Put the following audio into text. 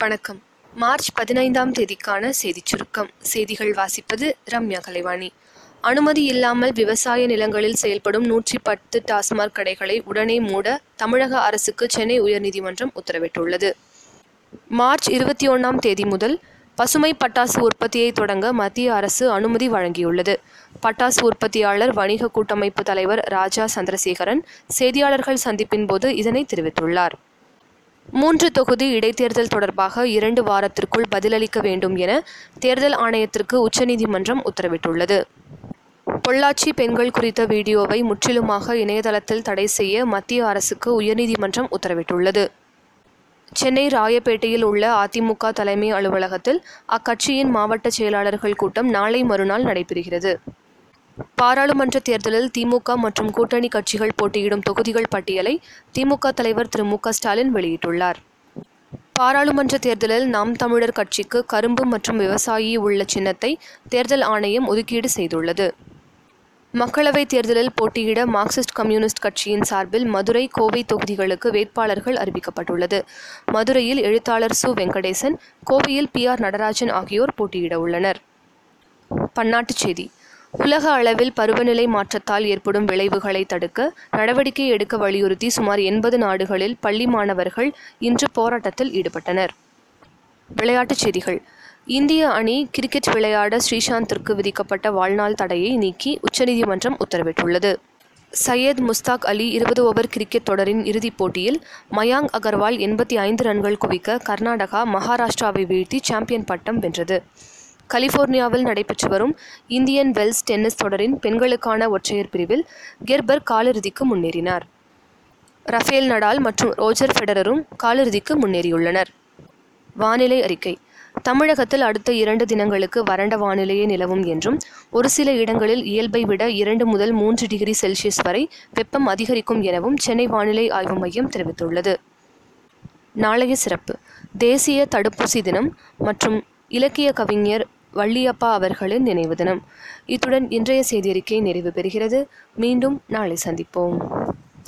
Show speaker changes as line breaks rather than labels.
வணக்கம் மார்ச் பதினைந்தாம் தேதிக்கான செய்திச் சுருக்கம் செய்திகள் வாசிப்பது ரம்யா கலைவாணி அனுமதி இல்லாமல் விவசாய நிலங்களில் செயல்படும் நூற்றி பத்து டாஸ்மாக் கடைகளை உடனே மூட தமிழக அரசுக்கு சென்னை உயர்நீதிமன்றம் உத்தரவிட்டுள்ளது மார்ச் இருபத்தி ஒன்றாம் தேதி முதல் பசுமை பட்டாசு உற்பத்தியை தொடங்க மத்திய அரசு அனுமதி வழங்கியுள்ளது பட்டாசு உற்பத்தியாளர் வணிக கூட்டமைப்பு தலைவர் ராஜா சந்திரசேகரன் செய்தியாளர்கள் சந்திப்பின் போது இதனை தெரிவித்துள்ளார் மூன்று தொகுதி இடைத்தேர்தல் தொடர்பாக இரண்டு வாரத்திற்குள் பதிலளிக்க வேண்டும் என தேர்தல் ஆணையத்திற்கு உச்சநீதிமன்றம் உத்தரவிட்டுள்ளது பொள்ளாச்சி பெண்கள் குறித்த வீடியோவை முற்றிலுமாக இணையதளத்தில் தடை செய்ய மத்திய அரசுக்கு உயர்நீதிமன்றம் உத்தரவிட்டுள்ளது சென்னை ராயப்பேட்டையில் உள்ள அதிமுக தலைமை அலுவலகத்தில் அக்கட்சியின் மாவட்ட செயலாளர்கள் கூட்டம் நாளை மறுநாள் நடைபெறுகிறது பாராளுமன்ற தேர்தலில் திமுக மற்றும் கூட்டணி கட்சிகள் போட்டியிடும் தொகுதிகள் பட்டியலை திமுக தலைவர் திரு மு ஸ்டாலின் வெளியிட்டுள்ளார் பாராளுமன்ற தேர்தலில் நாம் தமிழர் கட்சிக்கு கரும்பு மற்றும் விவசாயி உள்ள சின்னத்தை தேர்தல் ஆணையம் ஒதுக்கீடு செய்துள்ளது மக்களவைத் தேர்தலில் போட்டியிட மார்க்சிஸ்ட் கம்யூனிஸ்ட் கட்சியின் சார்பில் மதுரை கோவை தொகுதிகளுக்கு வேட்பாளர்கள் அறிவிக்கப்பட்டுள்ளது மதுரையில் எழுத்தாளர் சு வெங்கடேசன் கோவையில் பி ஆர் நடராஜன் ஆகியோர் போட்டியிட உள்ளனர் பன்னாட்டுச் செய்தி உலக அளவில் பருவநிலை மாற்றத்தால் ஏற்படும் விளைவுகளை தடுக்க நடவடிக்கை எடுக்க வலியுறுத்தி சுமார் எண்பது நாடுகளில் பள்ளி மாணவர்கள் இன்று போராட்டத்தில் ஈடுபட்டனர் விளையாட்டுச் செய்திகள் இந்திய அணி கிரிக்கெட் விளையாட ஸ்ரீசாந்திற்கு விதிக்கப்பட்ட வாழ்நாள் தடையை நீக்கி உச்சநீதிமன்றம் உத்தரவிட்டுள்ளது சையத் முஸ்தாக் அலி இருபது ஓவர் கிரிக்கெட் தொடரின் இறுதிப் போட்டியில் மயாங் அகர்வால் எண்பத்தி ஐந்து ரன்கள் குவிக்க கர்நாடகா மகாராஷ்டிராவை வீழ்த்தி சாம்பியன் பட்டம் வென்றது கலிஃபோர்னியாவில் நடைபெற்று வரும் இந்தியன் வெல்ஸ் டென்னிஸ் தொடரின் பெண்களுக்கான ஒற்றையர் பிரிவில் கெர்பர் காலிறுதிக்கு முன்னேறினார் ரஃபேல் நடால் மற்றும் ரோஜர் ஃபெடரரும் காலிறுதிக்கு முன்னேறியுள்ளனர் வானிலை அறிக்கை தமிழகத்தில் அடுத்த இரண்டு தினங்களுக்கு வறண்ட வானிலையே நிலவும் என்றும் ஒரு சில இடங்களில் இயல்பை விட இரண்டு முதல் மூன்று டிகிரி செல்சியஸ் வரை வெப்பம் அதிகரிக்கும் எனவும் சென்னை வானிலை ஆய்வு மையம் தெரிவித்துள்ளது நாளைய சிறப்பு தேசிய தடுப்பூசி தினம் மற்றும் இலக்கிய கவிஞர் வள்ளியப்பா அவர்களின் நினைவு தினம் இத்துடன் இன்றைய செய்தியறிக்கை நிறைவு பெறுகிறது மீண்டும் நாளை சந்திப்போம்